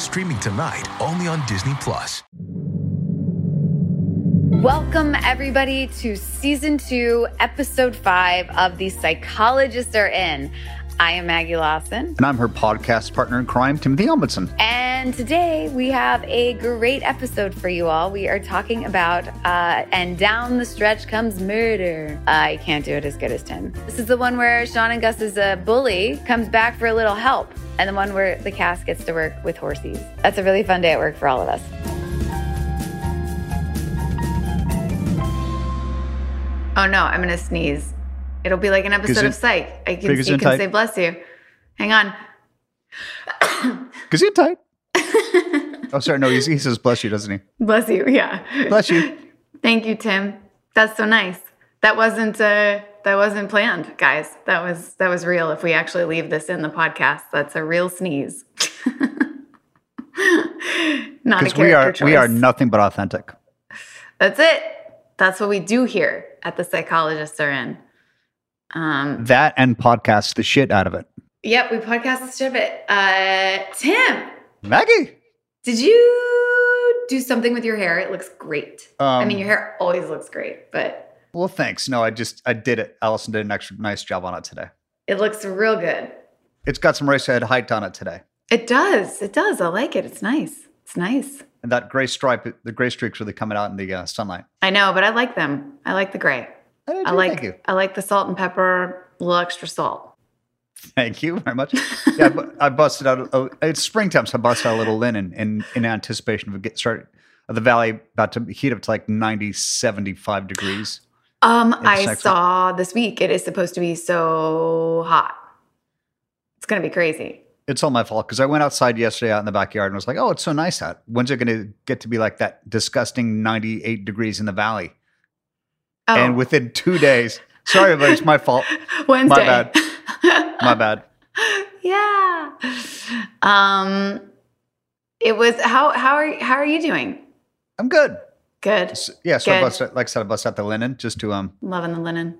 Streaming tonight, only on Disney Plus. Welcome, everybody, to season two, episode five of The Psychologists Are In. I am Maggie Lawson, And I'm her podcast partner in crime, Timothy Omundson. and today we have a great episode for you all. We are talking about uh, And Down the Stretch Comes Murder. I can't do it as good as Tim. This is the one where Shawn and Gus's uh, bully comes back for a little help, and the one where the cast gets to work with horsies. That's a really fun day at work for all of us. Oh no, I'm gonna sneeze. It'll be like an episode of Psych. I can, you can tight. say bless you. Hang on. Because you're tight. oh, sorry. No, he, he says bless you, doesn't he? Bless you. Yeah. Bless you. Thank you, Tim. That's so nice. That wasn't uh that wasn't planned, guys. That was that was real. If we actually leave this in the podcast, that's a real sneeze. Not a Because we are choice. we are nothing but authentic. That's it. That's what we do here at the psychologists are in. Um, That and podcast the shit out of it. yep, we podcast the shit of it. Uh, Tim, Maggie. did you do something with your hair? It looks great. I Um, mean, your hair always looks great, but Well, thanks. No, I just I did it. Allison did an extra nice job on it today. it looks real good. It's got some race head height on it today. It does. It does. I like it. It's nice. It's nice. And that gray stripe, the gray streaks really coming out in the uh, sunlight. I know, but I like them. I like the gray. I, I like. I like the salt and pepper, a little extra salt. Thank you very much. Yeah, but I busted out. A, it's springtime, so I busted out a little linen in in anticipation of get started. Of the valley about to heat up to like 90, 75 degrees. Um, I saw this week it is supposed to be so hot. It's gonna be crazy. It's all my fault because I went outside yesterday out in the backyard and was like, "Oh, it's so nice out. When's it going to get to be like that disgusting ninety-eight degrees in the valley?" Oh, And within two days, sorry, but it's my fault. Wednesday. My bad. My bad. yeah. Um, it was how how are how are you doing? I'm good. Good. S- Yeah, so I Good. busted, like I said, I busted out the linen just to um Loving the linen.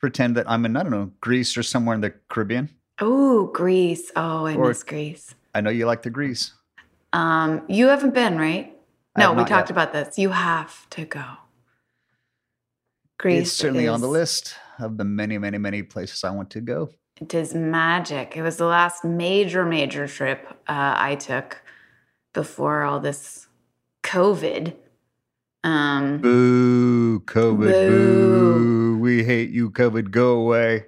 pretend that I'm in I don't know Greece or somewhere in the Caribbean. Oh, Greece. Oh, I Or- miss Greece. I know you like the Greece. Um, you haven't been, right? I No, we talked yet. about this. You have to go. Greece it's certainly on the list of the many, many, many places I want to go. It is magic. It was the last major, major trip uh, I took before all this COVID. Um, Boo, COVID, Boo. boo. We hate you, COVID. Go away.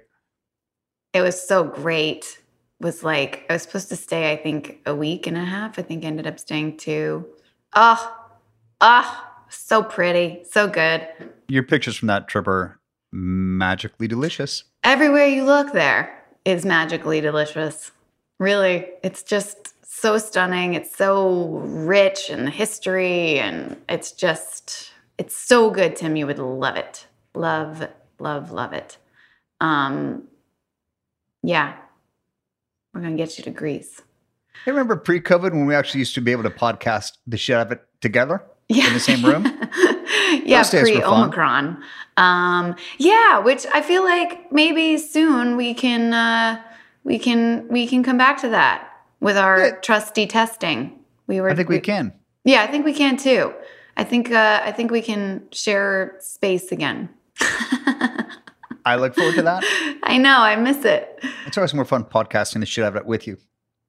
it was so great. It was like I was supposed to stay, I think, a week and a half. I think I ended up staying two. Oh, oh, so pretty, so good. Your pictures from that trip are magically delicious. Everywhere you look, there is magically delicious. Really, it's just so stunning. It's so rich in the history, and it's just, it's so good, Tim. You would love it. Love, love, love it. Um, yeah, we're gonna get you to Greece. I remember pre-COVID when we actually used to be able to podcast the shit out of it together Yeah. in the same room. yeah, pre. Omicron. Um, yeah, which I feel like maybe soon we can uh, we can we can come back to that with our Yeah. trusty testing. We were I think we can. Yeah, I think we can too. I think uh, I think we can share space again. I look forward to that. I know, I miss it. It's always more fun podcasting the shit out of it with you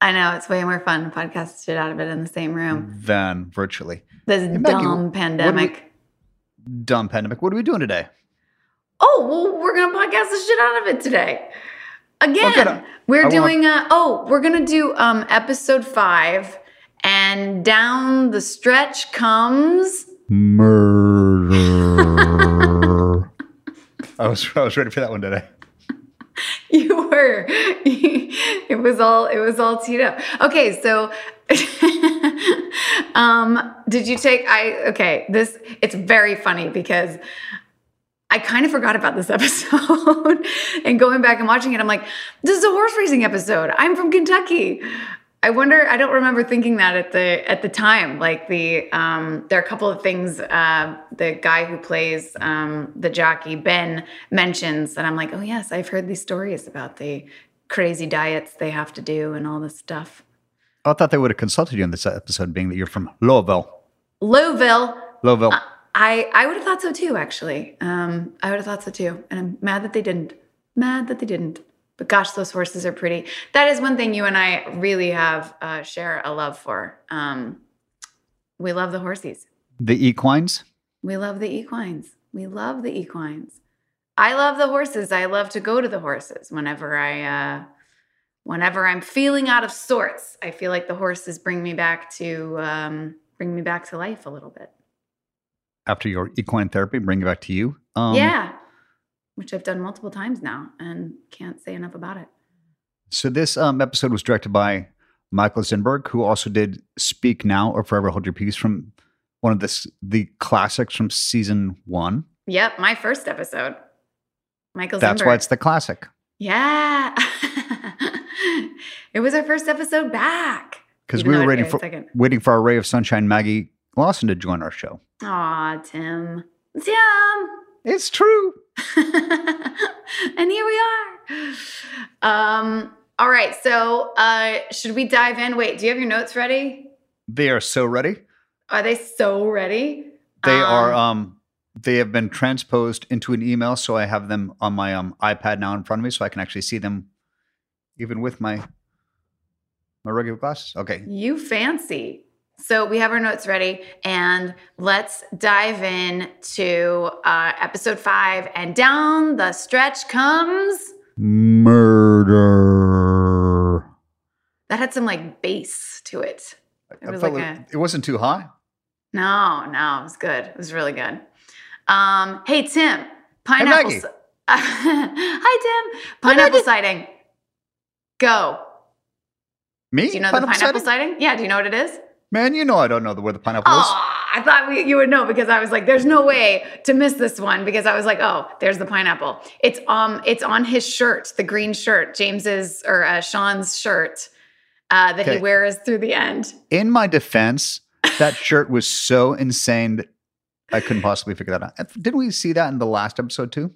I know it's way more fun to podcast shit out of it in the same room. than virtually. This Maggie, dumb do we- pandemic. Dumb pandemic. What are we doing today? Oh, well, we're gonna podcast the shit out of it today. Again, we're I doing uh oh, we're gonna do um episode five, and down the stretch comes Murder. I was I was ready for that one today. you were it was all it was all teed up. Okay, so um did you take I okay, this it's very funny because I kind of forgot about this episode and going back and watching it, I'm like, this is a horse racing episode. I'm from Kentucky. I wonder. I don't remember thinking that at the at the time. Like the um, there are a couple of things uh, the guy who plays um, the jockey Ben mentions that I'm like, oh yes, I've heard these stories about the crazy diets they have to do and all this stuff. I thought they would have consulted you in this episode, being that you're from Louisville. Louisville. Louisville. Uh, I I would have thought so too. Actually, um, I would have thought so too, and I'm mad that they didn't. Mad that they didn't. But gosh, those horses are pretty. That is one thing you and I really have uh, share a love for. Um, we love the horsies. The equines. We love the equines. We love the equines. I love the horses. I love to go to the horses whenever I, uh, whenever I'm feeling out of sorts. I feel like the horses bring me back to um, bring me back to life a little bit. After your equine therapy, bring it back to you. Um, yeah, which I've done multiple times now and can't say enough about it. So this um, episode was directed by Michael Zinberg, who also did "Speak Now" or "Forever Hold Your Peace" from one of the the classics from season one. Yep, my first episode. Michael. That's why it's the classic. Yeah, it was our first episode back. Because we were waiting for waiting for our ray of sunshine, Maggie Lawson, to join our show. Aw, Tim, Tim. It's true. and here we are. Um, all right. So, uh, should we dive in? Wait, do you have your notes ready? They are so ready. Are they so ready? They um, are. Um, they have been transposed into an email, so I have them on my um, iPad now in front of me, so I can actually see them, even with my my regular glasses. Okay. You fancy. So we have our notes ready, and let's dive in to uh, episode five. And down the stretch comes murder. That had some like bass to it. It was like a, it wasn't too high. No, no, it was good. It was really good. Um, hey Tim, pineapple. Hey, Hi Tim, pineapple Hi, sighting. Go. Me? Do you know pineapple the pineapple sighting? sighting? Yeah. Do you know what it is? Man, you know I don't know where the pineapple is. Oh, I thought we, you would know because I was like, "There's no way to miss this one," because I was like, "Oh, there's the pineapple." It's um, it's on his shirt, the green shirt, James's or uh, Shawn's shirt uh, that okay. he wears through the end. In my defense, that shirt was so insane that I couldn't possibly figure that out. Didn't we see that in the last episode too?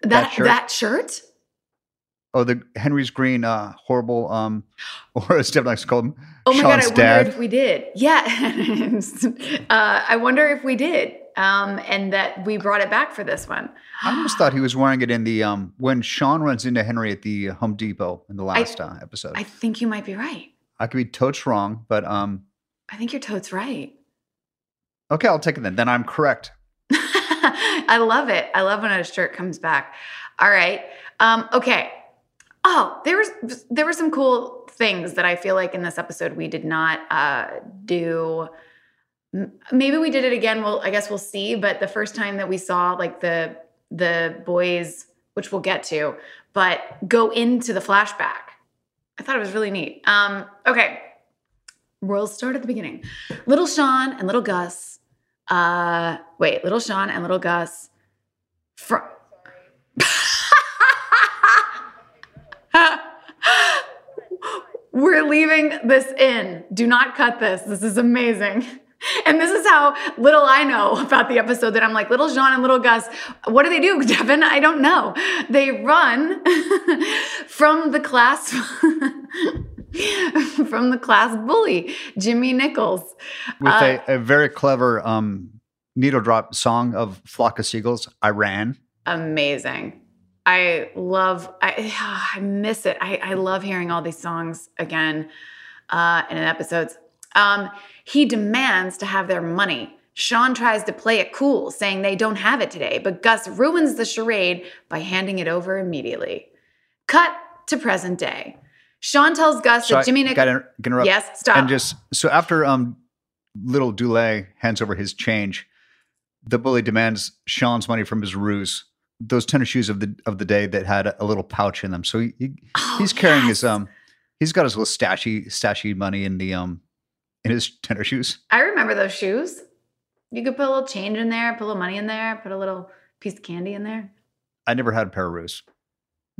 That that shirt. That shirt? Oh, the Henry's Green, uh, horrible, um, or as Steph likes to call him, Oh my Shawn's god, I dad. wonder if we did. Yeah, uh, I wonder if we did, um, and that we brought it back for this one. I almost thought he was wearing it in the um, when Shawn runs into Henry at the Home Depot in the last I, uh, episode. I think you might be right. I could be totes wrong, but um, I think you're totes right. Okay, I'll take it then. Then I'm correct. I love it. I love when a shirt comes back. All right. Um, okay. Oh, there was there were some cool things that I feel like in this episode we did not uh, do. Maybe we did it again. Well, I guess we'll see. But the first time that we saw like the the boys, which we'll get to, but go into the flashback, I thought it was really neat. Um, okay, we'll start at the beginning. Little Shawn and little Gus. Uh, wait, little Shawn and little Gus. From We're leaving this in. Do not cut this. This is amazing. And this is how little I know about the episode that I'm like, little Jean and little Gus, what do they do, Devin? I don't know. They run from the class from the class bully, Jimmy Nichols. With uh, a, a, very clever um, needle drop song of Flock of Seagulls, I ran. Amazing. I love, I, I miss it. I, I love hearing all these songs again uh, in episodes. Um, he demands to have their money. Shawn tries to play it cool, saying they don't have it today, but Gus ruins the charade by handing it over immediately. Cut to present day. Shawn tells Gus so that Jimmy Nick. Gotta interrupt. Yes, stop. And just so after um, little Dulé hands over his change, the bully demands Shawn's money from his Roos those tennis shoes of the of the day that had a, little pouch in them. So he, he Oh, he's carrying his um he's got his little stashy stashy money in the um in his tennis shoes. I remember those shoes. You could put a little change in there, put a little money in there, put a little piece of candy in there. I never had a pair of Roos.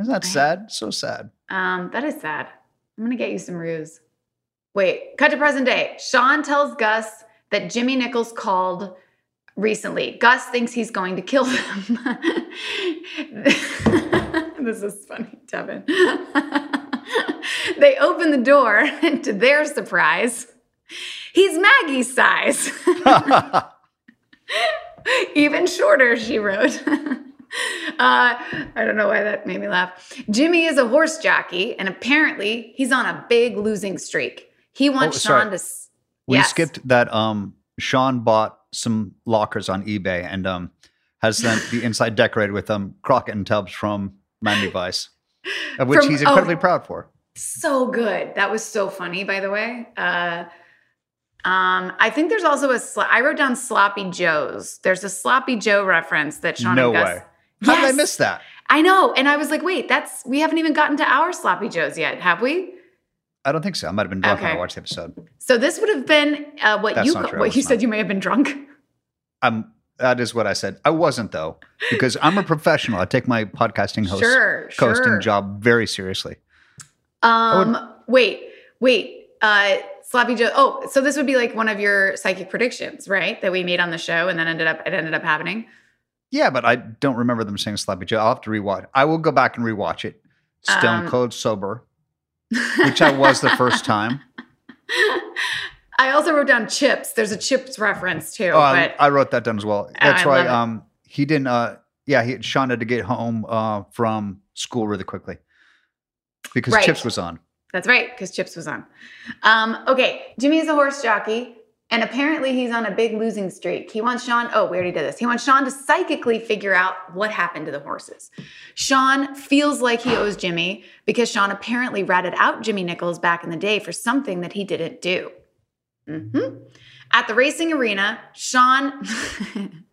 Isn't that I- sad? So sad. Um, that is sad. I'm gonna get you some Roos. Wait, cut to present day. Shawn tells Gus that Jimmy Nichols called recently. Gus thinks he's going to kill them. this is funny, Devin. they open the door, and to their surprise, he's Maggie's size. Even shorter, she wrote. Uh, I don't know why that made me laugh. Jimmy is a horse jockey, and apparently he's on a big losing streak. He wants Oh. Shawn to. we Yes. skipped that um Shawn bought some lockers on eBay and um has them the inside decorated with um Crockett and Tubbs from Miami Vice. Of which From- he's oh. incredibly proud for. So good. That was so funny, by the way. Uh, um, I think there's also a. Sl- I wrote down Sloppy Joe's. There's a Sloppy Joe reference that Shawn No and Gus. way. How did I Yes. miss that? I know, and I was like, wait, that's we haven't even gotten to our Sloppy Joes yet, have we? I don't think so. I might have been drunk when I watched the episode. So this would have been uh, what That's you not ca- true. I what you not. said. You may have been drunk. Um, that is what I said. I wasn't though, because I'm a professional. I take my podcasting host Sure, hosting sure. job very seriously. Um, wait, wait. Uh, Sloppy Joe. Oh, so this would be like one of your psychic predictions, right? That we made on the show, and then ended up it ended up happening. Yeah, but I don't remember them saying Sloppy Joe. I'll have to rewatch. I will go back and rewatch it. Stone Um, cold sober, which I was the first time. I also wrote down chips. There's a chips reference too, Oh, I, I wrote that down as well. That's I right. Um, he didn't. Uh, yeah, he Shawn had to get home uh from school really quickly because Right. Chips was on. that's right because chips was on. Um, okay, Jimmy is a horse jockey. And apparently he's on a big losing streak. He wants Shawn, oh, we already did this. He wants Shawn to psychically figure out what happened to the horses. Shawn feels like he owes Jimmy because Shawn apparently ratted out Jimmy Nichols back in the day for something that he didn't do. Mhm. At the racing arena, Shawn,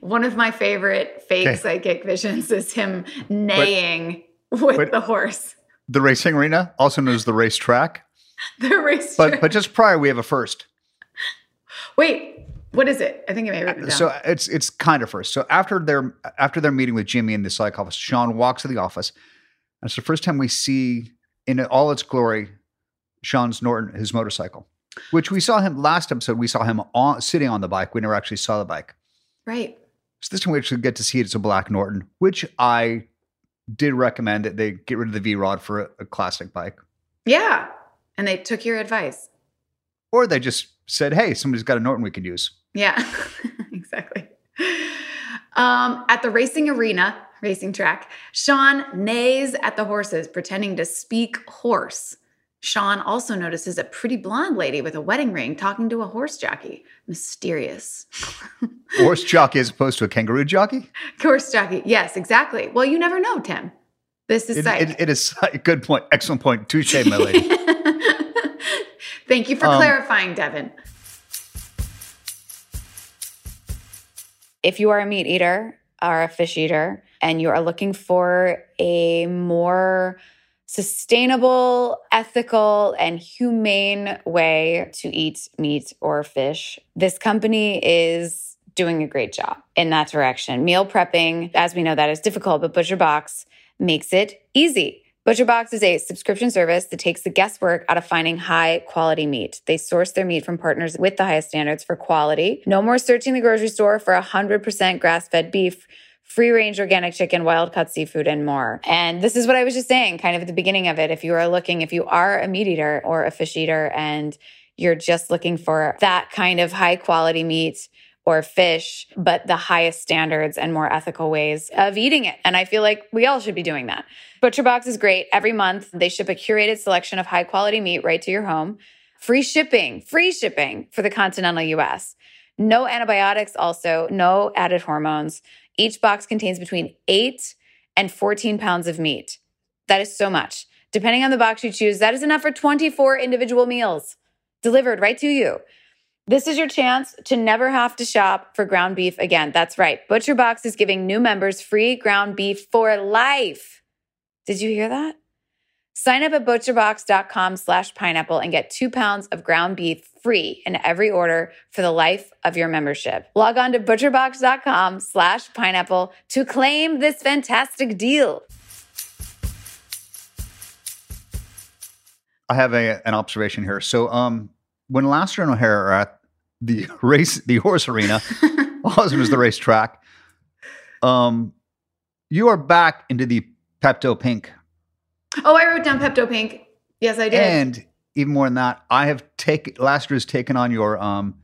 one of my favorite fake Okay. psychic visions is him neighing with but- the horse. The racing arena, also known as the racetrack. The race. But but just prior, we have a first. Wait, what is it? I think it may have written it down. So it's it's kind of first. So after their after their meeting with Jimmy in the psych office, Shawn walks to the office. And it's the first time we see in all its glory Shawn's Norton, his motorcycle, which we saw him last episode. We saw him on sitting on the bike. We never actually saw the bike. right. So this time we actually get to see it as a black Norton, which I did recommend that they get rid of the V Rod for a, a classic bike. Yeah. And they took your advice. Or they just said, hey, somebody's got a Norton we could use. Yeah, exactly. Um, at the racing arena, racing track, Shawn neighs at the horses, pretending to speak horse. Shawn also notices a pretty blonde lady with a wedding ring talking to a horse jockey. Mysterious. Horse jockey as opposed to a kangaroo jockey. horse jockey. Yes, exactly. Well, you never know, Tim. This is It, psych. it- it is a good point. Excellent point. Touche, my lady. Thank you for Um, clarifying, Devin. If you are a meat eater or a fish eater and you are looking for a more sustainable, ethical, and humane way to eat meat or fish, this company is doing a great job in that direction. Meal prepping, as we know, that is difficult, but ButcherBox makes it easy. ButcherBox is a subscription service that takes the guesswork out of finding high quality meat. They source their meat from partners with the highest standards for quality. No more searching the grocery store for 100% grass fed beef, free range organic chicken, wild caught seafood, and more. And this is what I was just saying kind of at the beginning of it. If you are looking, if you are a meat eater or a fish eater and you're just looking for that kind of high quality meat, or fish, but the highest standards and more ethical ways of eating it. And I feel like we all should be doing that. ButcherBox is great. Every month, they ship a curated selection of high quality meat right to your home. Free shipping, free shipping for the continental US. No antibiotics, also, no added hormones. Each box contains between 8 and 14 pounds of meat. That is so much. Depending on the box you choose, that is enough for 24 individual meals delivered right to you. This is your chance to never have to shop for ground beef again. That's right. ButcherBox is giving new members free ground beef for life. Did you hear that? Sign up at butcherbox.com slash pineapple and get two pounds of ground beef free in every order for the life of your membership. Log on to butcherbox.com slash pineapple to claim this fantastic deal. I have a, an observation here. So, um, when Lassiter and O'Hara are at the race, the horse arena, known as the racetrack, um, you are back into the Pepto Pink Oh, I wrote down Pepto Pink. Yes, I did. And even more than that, I have taken Lassiter has taken on your um,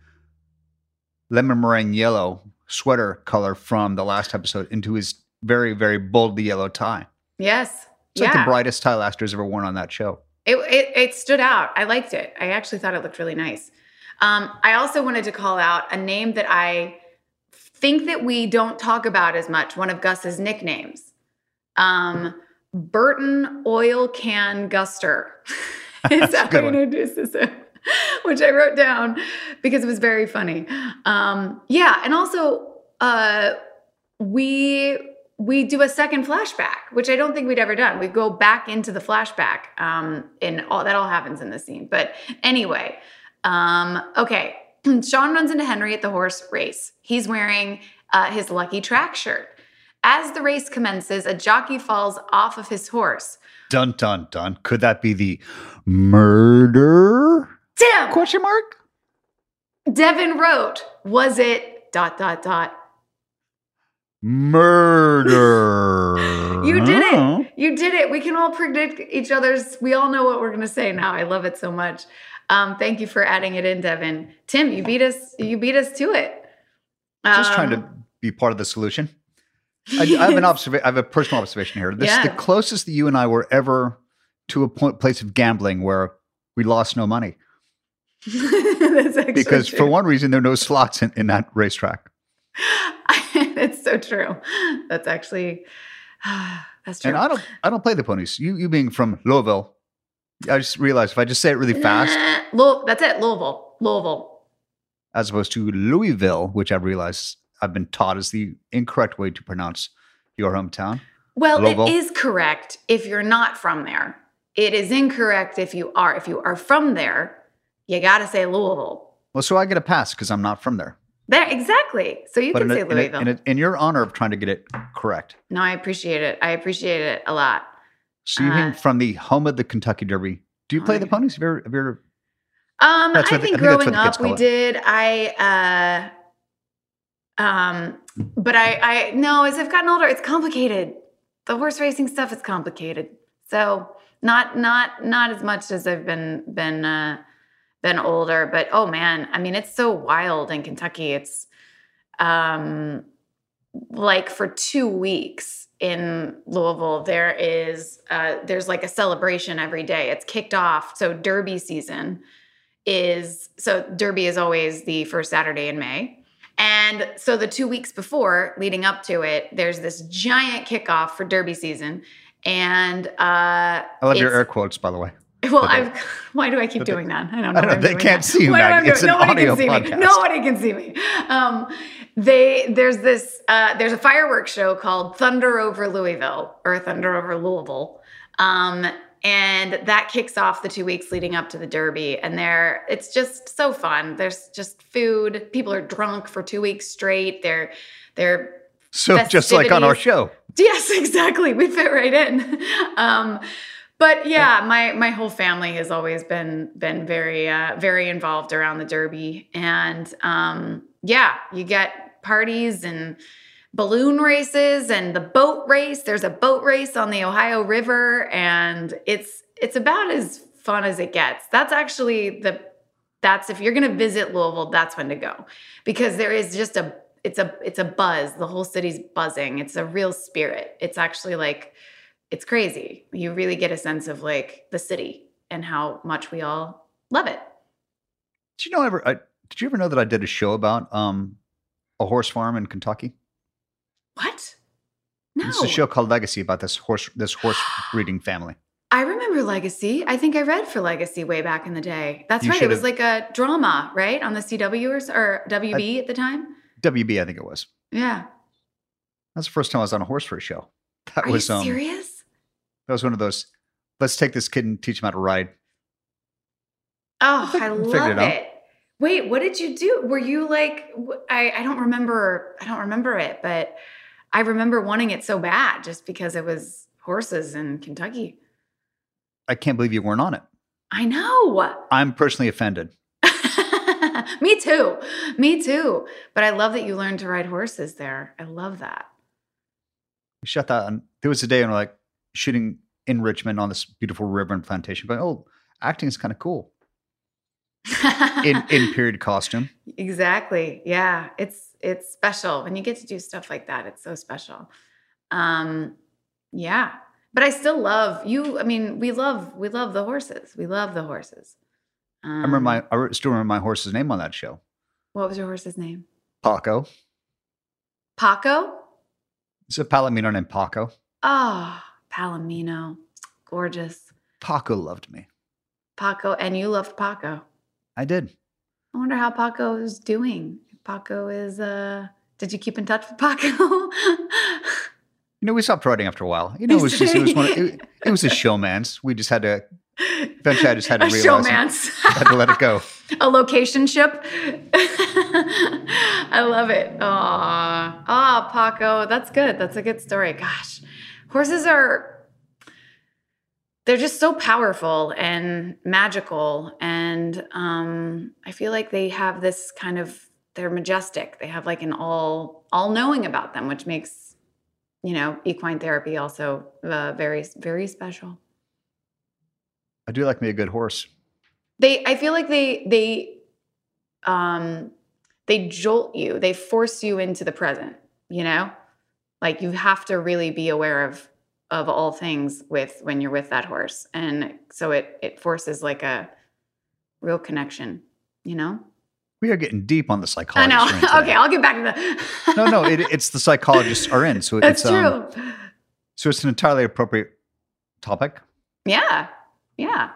lemon meringue yellow sweater color from the last episode into his very very boldly yellow tie. Yes, it's yeah. like the brightest tie Lassiter's ever worn on that show. It, it, it stood out. I liked it. I actually thought it looked really nice. Um, I also wanted to call out a name that I think that we don't talk about as much. One of Gus's nicknames. Um, Burton Oil Can Guster is how he introduces him, which I wrote down because it was very funny. Um, yeah, and also uh, we we do a second flashback, which I don't think we'd ever done. We go back into the flashback, um, and all that all happens in the scene. But anyway, um, okay. Shawn runs into Henry at the horse race. He's wearing uh, his lucky track shirt. As the race commences, a jockey falls off of his horse. Dun dun dun. Could that be the murder? Tim! Question mark? Devin wrote, was it dot dot dot? Murder. you did it. You did it. We can all predict each other's. We all know what we're going to say now. I love it so much. Um, thank you for adding it in, Devin. Tim, you beat us. You beat us to it. Just um, trying to um, be part of the solution. I, I, have an observation. I have a personal observation here. This yeah. is the closest that you and I were ever to a point, place of gambling where we lost no money. because true. for one reason, there are no slots in, in that racetrack. it's so true. That's actually that's true. And I don't I don't play the ponies. You you being from Louisville, I just realized if I just say it really fast. that's it, Louisville, Louisville. As opposed to Louisville, which I've realized I've been taught is the incorrect way to pronounce your hometown. Well, Louisville. it is correct if you're not from there. It is incorrect if you are. If you are from there, you got to say Louisville. Well, so I get a pass because I'm not from there. There, exactly. So you but can say a, Louisville. In, a, in, your honor of trying to get it correct. No, I appreciate it. I appreciate it a lot. So you uh, from the home of the Kentucky Derby. Do you play the ponies? Have you ever? Have you ever um, I think, the, I think growing up we it. did. I uh, um, but I, I no, as I've gotten older, it's complicated. The horse racing stuff is complicated. So not not not as much as I've been been uh, been older. But oh man, I mean, it's so wild in Kentucky. It's um, like for two weeks in Louisville, there is uh, there's like a celebration every day. It's kicked off. So Derby season is so Derby is always the first Saturday in May. And so the two weeks before, leading up to it, there's this giant kickoff for Derby season. And uh, I love your air quotes, by the way. Well, i why do I keep doing that? I don't know. I don't know they can't that. see you, Maggie. It's an Nobody audio can see podcast. Me. Nobody can see me. Um, they there's this uh, there's a fireworks show called Thunder over Louisville or Thunder over Louisville, um, and that kicks off the two weeks leading up to the derby and there it's just so fun there's just food people are drunk for two weeks straight they're they're so just like on our show yes exactly we fit right in um, but yeah my my whole family has always been been very uh, very involved around the derby and um, yeah you get parties and balloon races and the boat race. There's a boat race on the Ohio River and it's it's about as fun as it gets. That's actually the that's if you're going to visit Louisville, that's when to go. Because there is just a it's a it's a buzz. The whole city's buzzing. It's a real spirit. It's actually like it's crazy. You really get a sense of like the city and how much we all love it. Did you know ever I, did you ever know that I did a show about um a horse farm in Kentucky? What? No. It's a show called Legacy about this horse this horse breeding family. I remember Legacy. I think I read for Legacy way back in the day. That's You right. It was like a drama, right, on the CW or, or WB at the time. WB, I think it was. Yeah. That's the first time I was on a horse for a show. That Are was you um serious? That was one of those. Let's take this kid and teach him how to ride. Oh, I love it it. Wait, what did you do? Were you like I I don't remember I don't remember it, but I remember wanting it so bad just because it was horses in Kentucky. I can't believe you weren't on it. I know. I'm personally offended. Me too. Me too. But I love that you learned to ride horses there. I love that. We shut that. On. There was a day when we're like shooting in Richmond on this beautiful river and plantation, going, "Oh, acting is kind of cool." In in period costume. exactly. Yeah. It's it's special when you get to do stuff like that. It's so special. Um yeah. But I still love you. I mean, we love we love the horses. We love the horses. Um, I remember my I still remember my horse's name on that show, what was your horse's name? Paco. Paco? It's a Palomino named Paco. Oh, Palomino. Gorgeous. Paco loved me. Paco, and you loved Paco. I did. I wonder how Paco is doing. Paco is uh did you keep in touch with Paco? You know, we stopped writing after a while. You know, it was just it was one. Of, it, it was a showman's. We just had to eventually. I just had to a realize. it. showman's. I had to let it go. a location ship. I love it. Aw. Ah, Paco. That's good. That's a good story. Gosh. Horses are they're just so powerful and magical. And um, I feel like they have this kind of they're majestic. They have like an all all knowing about them, which makes you know equine therapy also uh, very very special. I do like me a good horse. they i feel like they they um they jolt you they force you into the present you know like you have to really be aware of of all things with when you're with that horse and so it it forces like a real connection you know We are getting deep on the psychology. i know okay i'll get back to the No, no, it, it's the psychologists are in. So that's it's um, true so it's an entirely appropriate topic. Yeah. Yeah.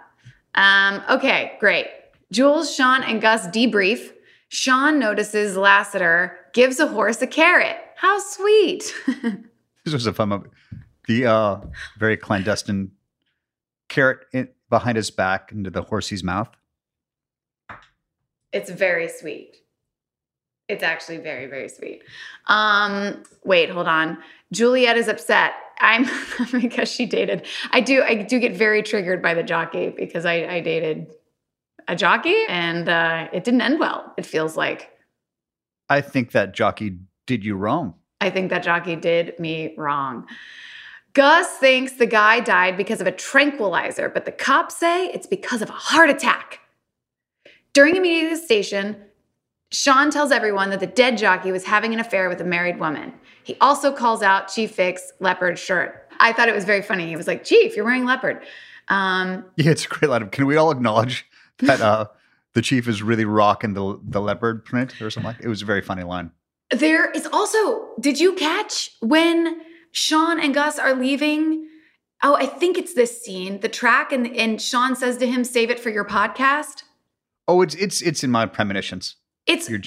Um, okay, great. Jules, Shawn, and Gus debrief. Shawn notices Lassiter gives a horse a carrot. How sweet. This was a fun moment. The uh, very clandestine carrot in, behind his back into the horsey's mouth. it's very sweet. It's actually very, very sweet. Um, wait, hold on. Juliet is upset. I'm because she dated. I do I do get very triggered by the jockey because I, I dated a jockey and uh, it didn't end well, it feels like. I think that jockey did you wrong. I think that jockey did me wrong. Gus thinks the guy died because of a tranquilizer, but the cops say it's because of a heart attack. During a meeting at the station, Shawn tells everyone that the dead jockey was having an affair with a married woman. He also calls out Chief Vick's leopard shirt. I thought it was very funny. He was like, Chief, you're wearing leopard. Um, Yeah, it's a great line. Can we all acknowledge that uh, the chief is really rocking the the leopard print or something like? It was a very funny line. There is also, did you catch when Shawn and Gus are leaving? Oh, I think it's this scene, the track, and, and Shawn says to him, save it for your podcast. Oh, it's it's it's in my premonitions. It's You're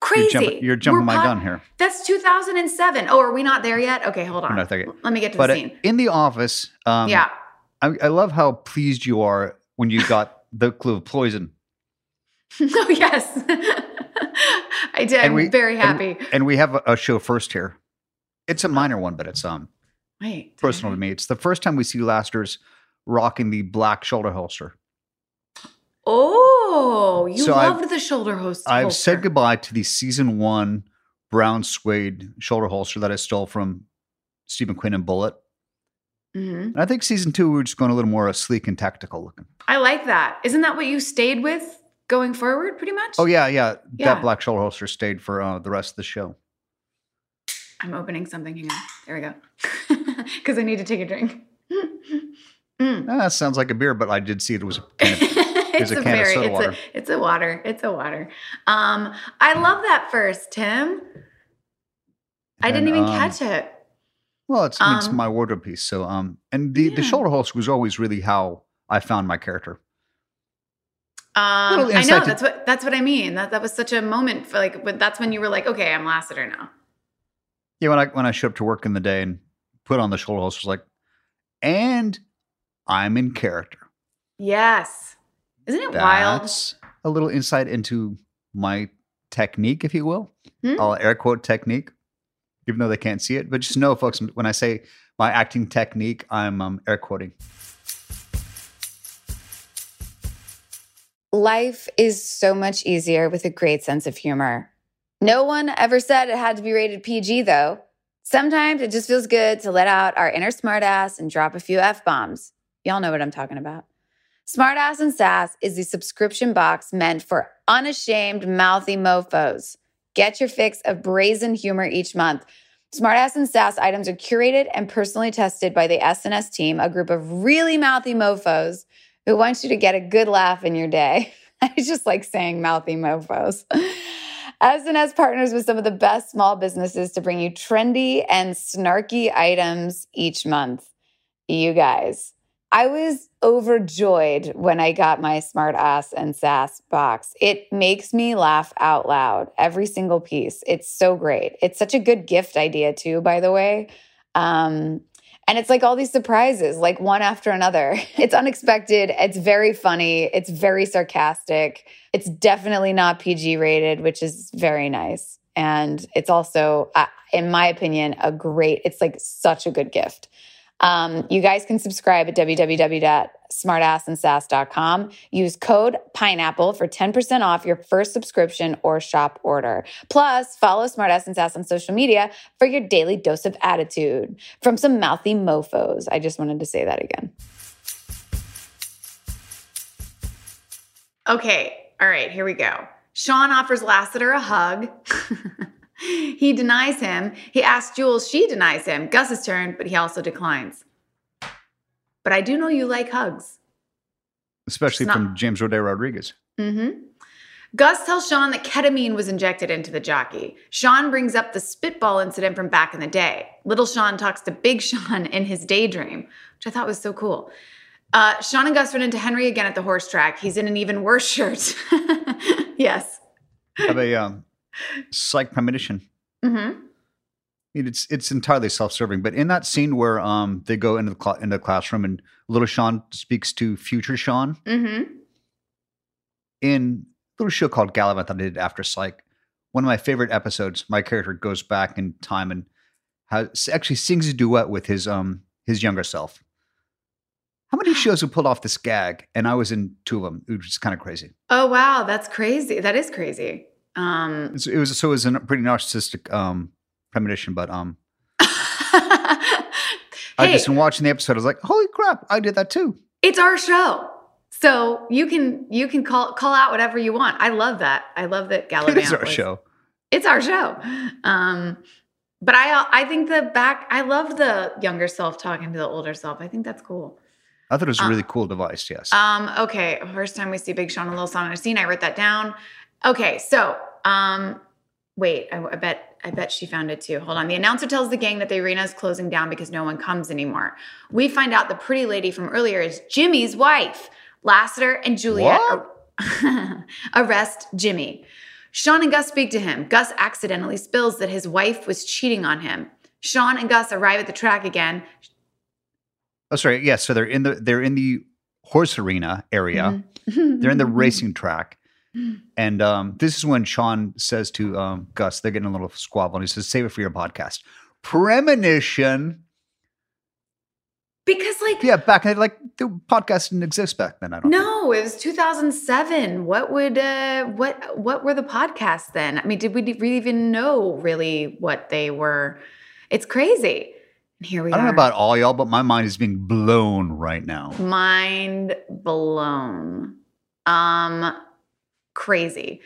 crazy. you're jumping, you're jumping my pod- gun here. That's 2007. Oh, are we not there yet? Okay, hold on. Let me get to But the uh, scene. in the office, um, yeah. I, I love how pleased you are when you got the clue of poison. oh, yes. I did. I'm very happy. And, we have a, a show first here. It's a minor one, but it's um Wait. personal to me. It's the first time we see Lassiter's rocking the black shoulder holster. Oh, you So I've- loved the shoulder holster. I've said goodbye to the season one brown suede shoulder holster that I stole from Steve McQueen and Bullitt. Mhm. And I think season two, we're just going a little more uh, sleek and tactical looking. I like that. Isn't that what you stayed with going forward, pretty much? Oh, yeah, yeah. Yeah. That black shoulder holster stayed for uh, the rest of the show. I'm opening something. Hang on. There we go. Because I need to take a drink. Mm. Ah, that sounds like a beer, but I did see it was a can of it's a a, can of soda it's water. a, it's a water. It's a water. Um, I love that first, Tim. I didn't even um, catch it. Well, it's, mean, it's Um, my wardrobe piece. So, um, and the, the shoulder holster was always really how I found my character. Um, I know that's what that's what I mean. That that was such a moment for like. But that's when you were like, okay, I'm Lassiter now. Yeah, when I when I showed up to work in the day and put on the shoulder holster, was like, and I'm in character. Yes, isn't it wild? That's a little insight into my technique, if you will. Hmm? I'll air quote technique, even though they can't see it. But just know, folks, when I say my acting technique, I'm um, air quoting. Life is so much easier with a great sense of humor. No one ever said it had to be rated PG, though. Sometimes it just feels good to let out our inner smartass and drop a few F bombs. Y'all know what I'm talking about. Smartass and Sass is the subscription box meant for unashamed, mouthy mofos. Get your fix of brazen humor each month. Smartass and Sass items are curated and personally tested by the SNS team, a group of really mouthy mofos who wants you to get a good laugh in your day. I just like saying mouthy mofos. SNS partners with some of the best small businesses to bring you trendy and snarky items each month. You guys, I was overjoyed when I got my Smart Ass and Sass box. It makes me laugh out loud, every single piece. It's so great. It's such a good gift idea, too, by the way. Um, and it's like all these surprises, like one after another. It's unexpected. It's very funny. It's very sarcastic. It's definitely not PG rated, which is very nice. And it's also, uh, in my opinion, a great, it's like such a good gift. Um, you guys can subscribe at www.smartassandsass.com. Use code pineapple for 10% off your first subscription or shop order. Plus, follow Smartass and Sass on social media for your daily dose of attitude from some mouthy mofos. I just wanted to say that again. Okay, all right, here we go. Shawn offers Lassiter a hug. he denies him. He asks Jules, she denies him. Gus's turn, but he also declines. But I do know you like hugs. especially not- from James Roday Rodriguez. Mm-hmm. Gus tells Shawn that ketamine was injected into the jockey. Shawn brings up the spitball incident from back in the day. Little Shawn talks to Big Shawn in his daydream, which I thought was so cool. Uh, Shawn and Gus run into Henry again at the horse track. He's in an even worse shirt. yes. Have a um, psych premonition. Mm-hmm. I mean, It's it's entirely self-serving, but in that scene where um they go into the cl- into the classroom and little Shawn speaks to future Shawn Mm-hmm. in a little show called Galavant that I did after Psych. One of my favorite episodes. My character goes back in time and has actually sings a duet with his um his younger self. How many shows have pulled off this gag? And I was in two of them, which is kind of crazy. Oh wow, that's crazy. That is crazy. Um, It's- It was so it was a pretty narcissistic um premonition, but um I hey, just in watching the episode, I was like, holy crap, I did that too. it's our show, so you can you can call call out whatever you want. I love that. I love that Galavant. It is our was- show. It's our show. Um, but I I think the back. I love the younger self talking to the older self. I think that's cool. I thought it was a really cool device, yes. Um, okay, first time we see Big Shawn and Lil Son in a scene. I wrote that down. Okay, so um, wait, I, I bet I bet she found it too. Hold on. The announcer tells the gang that the arena is closing down because no one comes anymore. We find out the pretty lady from earlier is Jimmy's wife. Lassiter and Juliet ar- arrest Jimmy. Shawn and Gus speak to him. Gus accidentally spills that his wife was cheating on him. Shawn and Gus arrive at the track again. oh, sorry. Yes. so they're in the they're in the horse arena area. They're in the racing track. And um, this is when Shawn says to um, Gus, they're getting a little squabble, and he says, "Save it for your podcast." Premonition. Because like Yeah, back in like the podcast didn't exist back then. I don't. No, it was 2007. What would uh what what were the podcasts then? I mean, did we really even know really what they were? It's crazy. And here we go. I don't are. know about all y'all, but my mind is being blown right now. mind blown. Um crazy.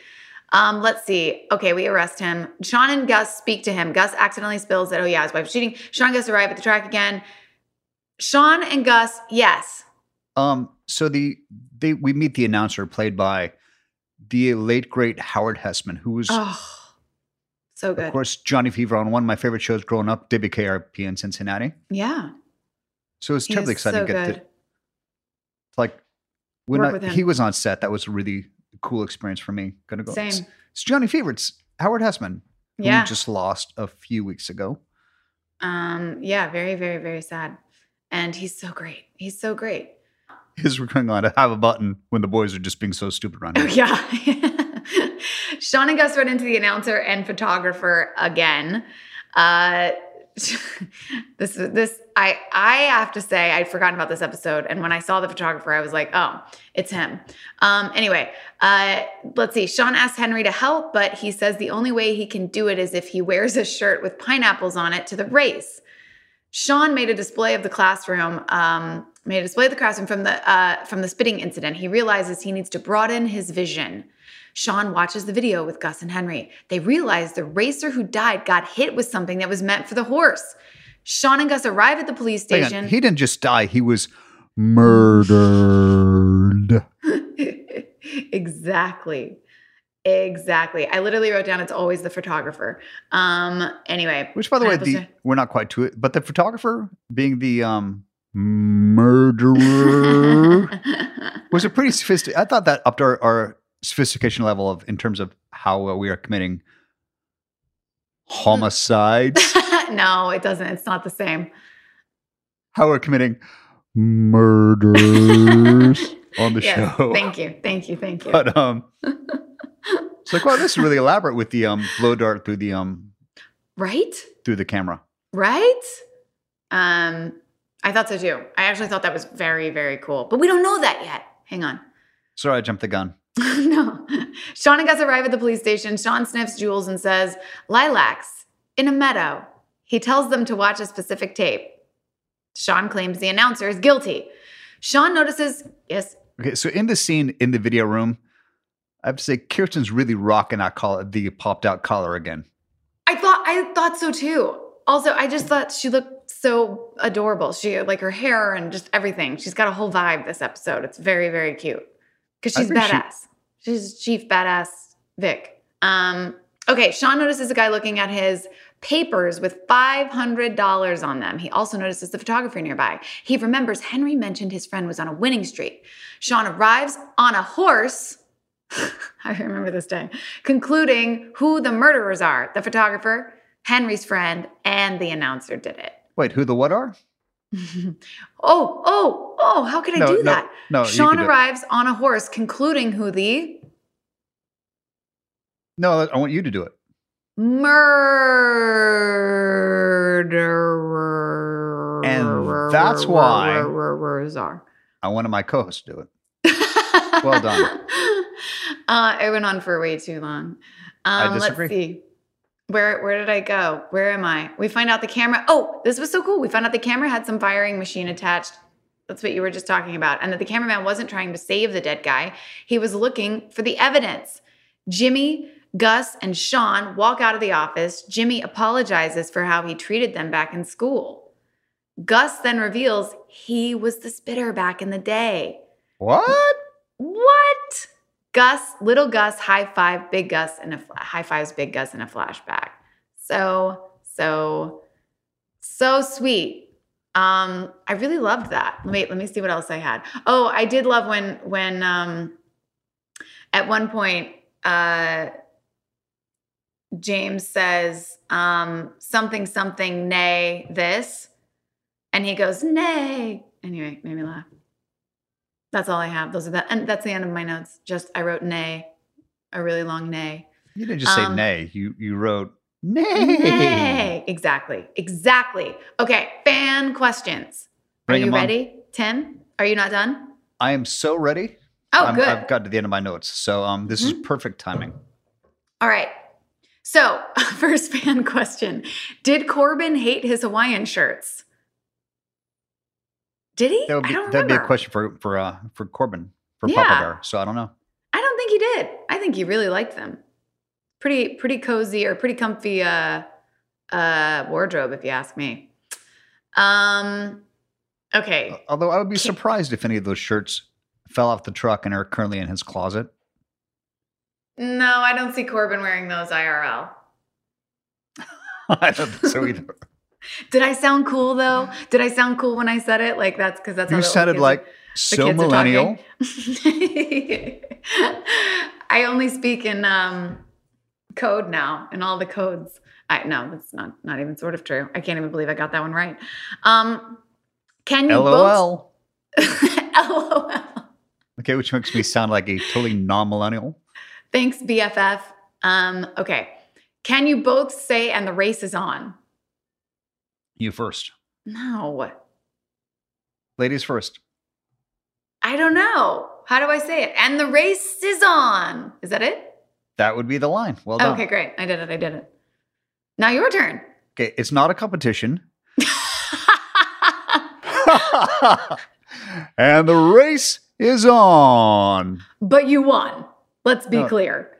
Um, let's see. Okay, we arrest him. Shawn and Gus speak to him. Gus accidentally spills that, oh yeah, his wife's cheating. Shawn Gus arrive at the track again. Shawn and Gus, yes. Um, so the they we meet the announcer played by the late great Howard Hesseman, who was Oh, So good. Of course, Johnny Fever on one of my favorite shows growing up, WKRP in Cincinnati. Yeah. So it's terribly exciting so to get good. to like when I, he was on set. That was really cool experience for me. Gonna go. Same. it's Johnny Fever. It's Howard Hesseman, who Yeah. just lost a few weeks ago. Um, yeah, very, very, very sad. And he's so great. He's so great. His recurring line, "I have a button" when the boys are just being so stupid around Oh yeah. Shawn and Gus run into the announcer and photographer again. Uh, this this I I have to say I'd forgotten about this episode, and when I saw the photographer, I was like, oh, it's him. Um, anyway, uh, let's see. Shawn asks Henry to help, but he says the only way he can do it is if he wears a shirt with pineapples on it to the race. Shawn made a display of the classroom, um, made a display of the classroom from the uh, from the spitting incident. He realizes he needs to broaden his vision. Shawn watches the video with Gus and Henry. They realize the racer who died got hit with something that was meant for the horse. Shawn and Gus arrive at the police station. He didn't just die; he was murdered. exactly. Exactly. I literally wrote down it's always the photographer. Um anyway. Which, by the way, the, we're not quite to it, but the photographer being the um murderer was a pretty sophisticated. I thought that upped our, our sophistication level of in terms of how we are committing homicides, no, it doesn't. It's not the same. how we're committing murders on the Yes, show. Thank you. Thank you. Thank you. But um, it's like, wow, this is really elaborate with the um blow dart through the um right? through the camera. Right? Um, I thought so too. I actually thought that was very, very cool. But we don't know that yet. Hang on. Sorry, I jumped the gun. no. Shawn and Gus arrive at the police station. Shawn sniffs Jules and says, Lilacs in a meadow. He tells them to watch a specific tape. Shawn claims the announcer is guilty. Shawn notices, yes, Okay, so in the scene in the video room, I have to say Kirsten's really rocking that collar, the popped out collar again. I thought I thought so too. Also, I just thought she looked so adorable. She like her hair and just everything. She's got a whole vibe this episode. It's very very cute because she's think she- badass. She's chief badass Vick. Um. Okay. Shawn notices a guy looking at his papers with five hundred dollars on them. He also notices the photographer nearby. He remembers Henry mentioned his friend was on a winning streak. Shawn arrives on a horse. I remember this day, concluding who the murderers are the photographer, Henry's friend, and the announcer did it. Wait, who the what are? Oh, oh, oh, how could I No, do no, that? no, Shawn can arrives on a horse, concluding who the No, I want you to do it. murderer And that's why-. I wanted my co-host to do it. Well done. Uh, it went on for way too long. I Um, disagree. Let's see. Where where did I go? Where am I? We find out the camera. Oh, this was so cool. We found out the camera had some firing machine attached. That's what you were just talking about. And that the cameraman wasn't trying to save the dead guy. He was looking for the evidence. Jimmy, Gus, and Shawn walk out of the office. Jimmy apologizes for how he treated them back in school. Gus then reveals he was the spitter back in the day. What? Gus, little Gus, high five, big Gus, and a fla- high fives, big Gus, in a flashback. So, so, so sweet. Um, I really loved that. Wait, let me see what else I had. Oh, I did love when when um at one point uh James says um something something nay this and he goes nay. Anyway, made me laugh. That's all I have. Those are the and that's the end of my notes. Just I wrote nay, a really long nay. You didn't just say Um, nay. You you wrote nay. Nay. Exactly. Exactly. Okay. Fan questions. Are Bring you 'em on. ready, Tim? Are you not done? I am so ready. Oh, I'm, good. I've got to the end of my notes, so um, this is Mhm. perfect timing. All right. So, first fan question Did Corbin hate his Hawaiian shirts? Did he? That would I be that'd be a question for for uh for Corbin for Yeah. Papa Bear. So I don't know. I don't think he did. I think he really liked them. Pretty, pretty cozy or pretty comfy uh, uh, wardrobe, if you ask me. Um, okay. Although I would be surprised if any of those shirts fell off the truck and are currently in his closet. No, I don't see Corbin wearing those IRL. I don't think so either. Did I sound cool though? Did I sound cool when I said it? Like that's because that's how You sounded like so millennial. I only speak in um, code now, in all the codes. I no, that's not not even sort of true. I can't even believe I got that one right. Um, can you LOL. both? LOL. Okay, which makes me sound like a totally non-millennial. Thanks, BFF. Um, okay. Can you both say and the race is on? You first. No. Ladies first. I don't know. How do I say it? And the race is on. Is that it? That would be the line. Well done. Okay, great. I did it. I did it. Now your turn. Okay, it's not a competition. and the race is on. but you won. Let's be No. clear.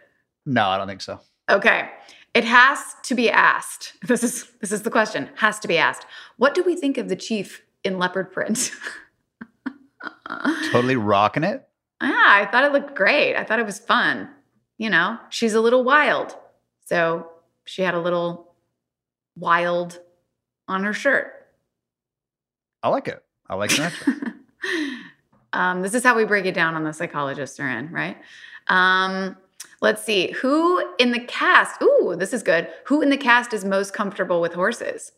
No, I don't think so. Okay. It has to be asked. This is this is the question. Has to be asked. What do we think of the chief in leopard print? Totally rocking it. Ah, I thought it looked great. I thought it was fun. You know, she's a little wild. So she had a little wild on her shirt. I like it. I like answer. um, this is how we break it down on the psychologists are in, right? Um, let's see. Who in the cast? Ooh, this is good. Who in the cast is most comfortable with horses?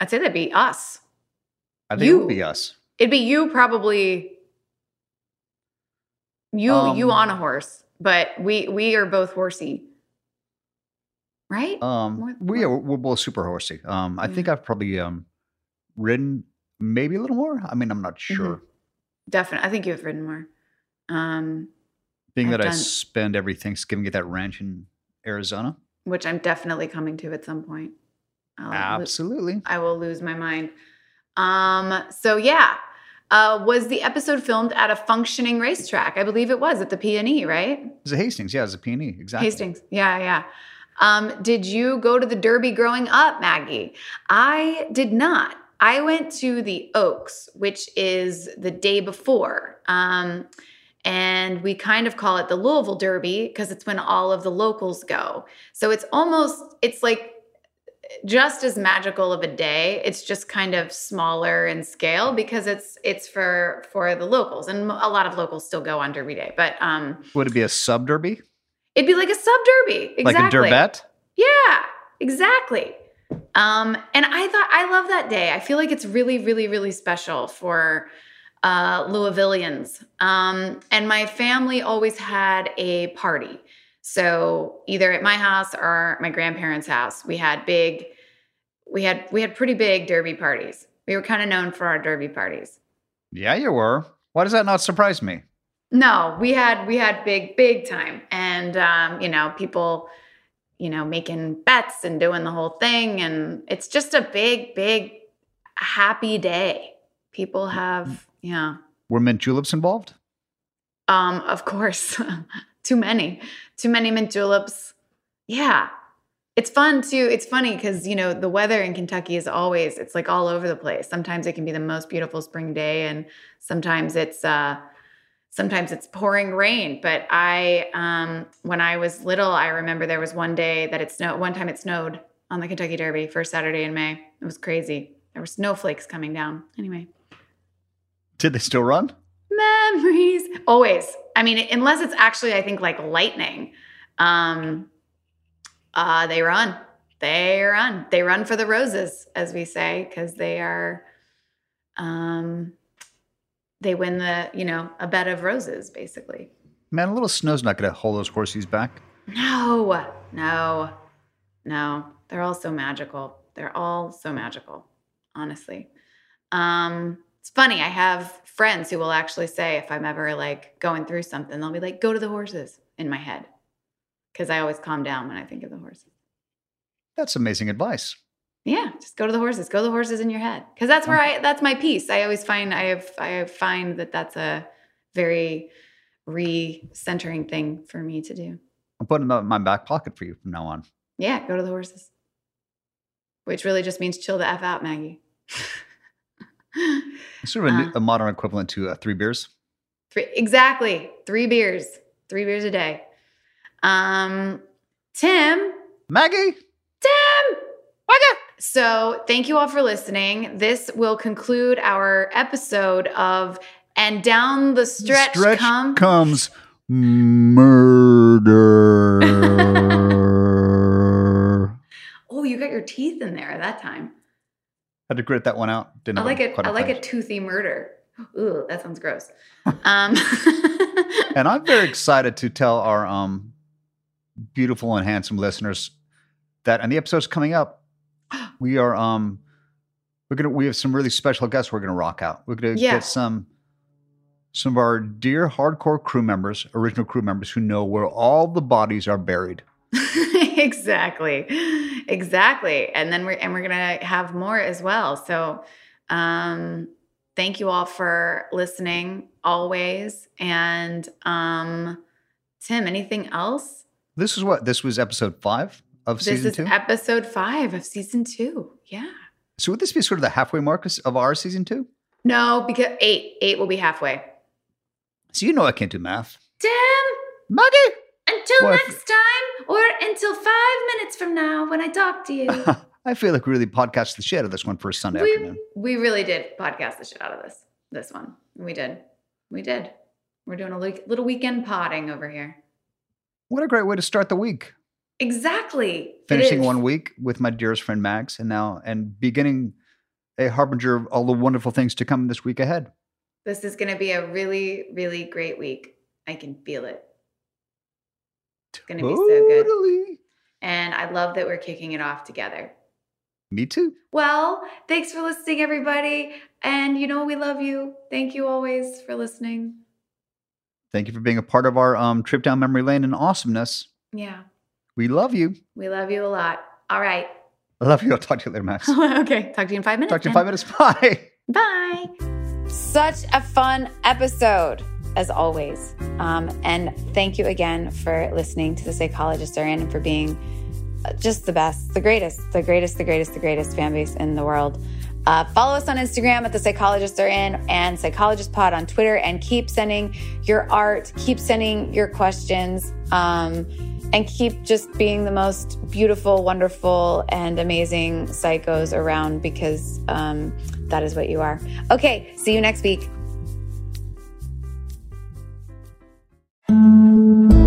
I'd say that'd be us. I think it You. would be us. It'd be you probably. You you Um, on a horse, but we we are both horsey, right? Um, More- we are we're both super horsey. Um, I think I've probably um ridden maybe a little more. I mean, I'm not Mm-hmm. sure. Definitely, I think you've ridden more. Um, Being I've that I spend every Thanksgiving at that ranch in Arizona. which I'm definitely coming to at some point. I'll lo- Absolutely. I will lose my mind. Um, so yeah. Uh, was the episode filmed at a functioning racetrack? I believe it was at the PNE, right? It's a Hastings. Yeah, it's a PNE. Exactly. Hastings. Yeah, yeah. Um, did you go to the Derby growing up, Maggie? I did not. I went to the Oaks, which is the day before. Um, and we kind of call it the Louisville Derby because it's when all of the locals go. So it's almost, it's like just as magical of a day. It's just kind of smaller in scale because it's it's for for the locals, and a lot of locals still go on Derby Day. But um, Would it be a sub derby? It'd be like a sub derby, exactly. Like a Durbette? Yeah, exactly. Um, and I thought I love that day. I feel like it's really, really, really special for uh, Louisvillians. Um, and my family always had a party. So either at my house or my grandparents' house, we had big, we had we had pretty big derby parties. We were kind of known for our derby parties. Yeah, you were. Why does that not surprise me? No, we had we had big big time, and um, you know people, you know making bets and doing the whole thing, and it's just a big big happy day. People have yeah, Were mint juleps involved? um, of course, too many, too many mint juleps. Yeah, it's fun too. It's funny because you know the weather in Kentucky is always it's like all over the place. Sometimes it can be the most beautiful spring day, and sometimes it's uh, sometimes it's pouring rain. But I, um, when I was little, I remember there was one day that it snowed. One time it snowed on the Kentucky Derby first Saturday in May. It was crazy. There were snowflakes coming down. Anyway. Did they still run? Memories. Always. I mean, unless it's actually, I think, like lightning. Um, uh, they run. They run. They run for the roses, as we say, because they are um they win the, you know, a bed of roses, basically. Man, a little snow's not going to hold those horses back. No, no, no. They're all so magical. They're all so magical, honestly. Um, it's funny. I have friends who will actually say if I'm ever like going through something, they'll be like, "Go to the horses" in my head, because I always calm down when I think of the horses. That's amazing advice. Yeah, just go to the horses. Go to the horses in your head, because that's where I. That's my peace. I always find I have. I find that that's a very re-centering thing for me to do. I'm putting them in my back pocket for you from now on. Yeah, go to the horses. Which really just means chill the F out, Maggie. Sort of a, Uh. a modern equivalent to uh, three beers. Three, exactly. Three beers. Three beers a day. Um, Tim, Maggie, Tim, Maggie. So thank you all for listening. This will conclude our episode of And Down the Stretch, Stretch Come. comes murder. oh, you got your teeth in there that time. Had to grit that one out. Didn't I like it. I like a toothy murder. Ooh, that sounds gross. Um, And I'm very excited to tell our um beautiful and handsome listeners that in the episodes coming up, we are um we're gonna we have some really special guests we're gonna rock out. We're gonna Yeah. get some some of our dear hardcore crew members, original crew members who know where all the bodies are buried. exactly, exactly. And then we're and we're gonna have more as well. So, um, thank you all for listening always. And um, Tim, anything else? This is what this was episode five of This season is two. episode five of season two. Yeah. so would this be sort of the halfway mark of our season two? No, because eight, eight will be halfway. So you know I can't do math. Tim, Maggie! Until Well, next time, or until five minutes from now when I talk to you. I feel like we really podcast the shit out of this one for a Sunday we, afternoon. we really did podcast the shit out of this this one we did we did we're doing a li- little weekend potting over here What a great way to start the week. exactly Finishing one week with my dearest friend Max, and now and beginning a harbinger of all the wonderful things to come this week ahead. this is going to be a really really great week i can feel it going to be so good and i love that we're kicking it off together Me too. well thanks for listening everybody and you know we love you thank you always for listening Thank you for being a part of our um, trip down memory lane and awesomeness. yeah We love you. we love you a lot all right I love you. I'll talk to you later, Max. okay talk to you in five minutes talk to you in five minutes. Bye. bye Such a fun episode, as always. Um, and thank you again for listening to The Psychologists Are In and for being uh, just the best, the greatest, the greatest, the greatest, the greatest fan base in the world. Uh, follow us on Instagram at The Psychologists Are In and Psychologist Pod on Twitter and keep sending your art, keep sending your questions. Um, and keep just being the most beautiful, wonderful, and amazing psychos around because um, that is what you are. Okay, see you next week. Thank you.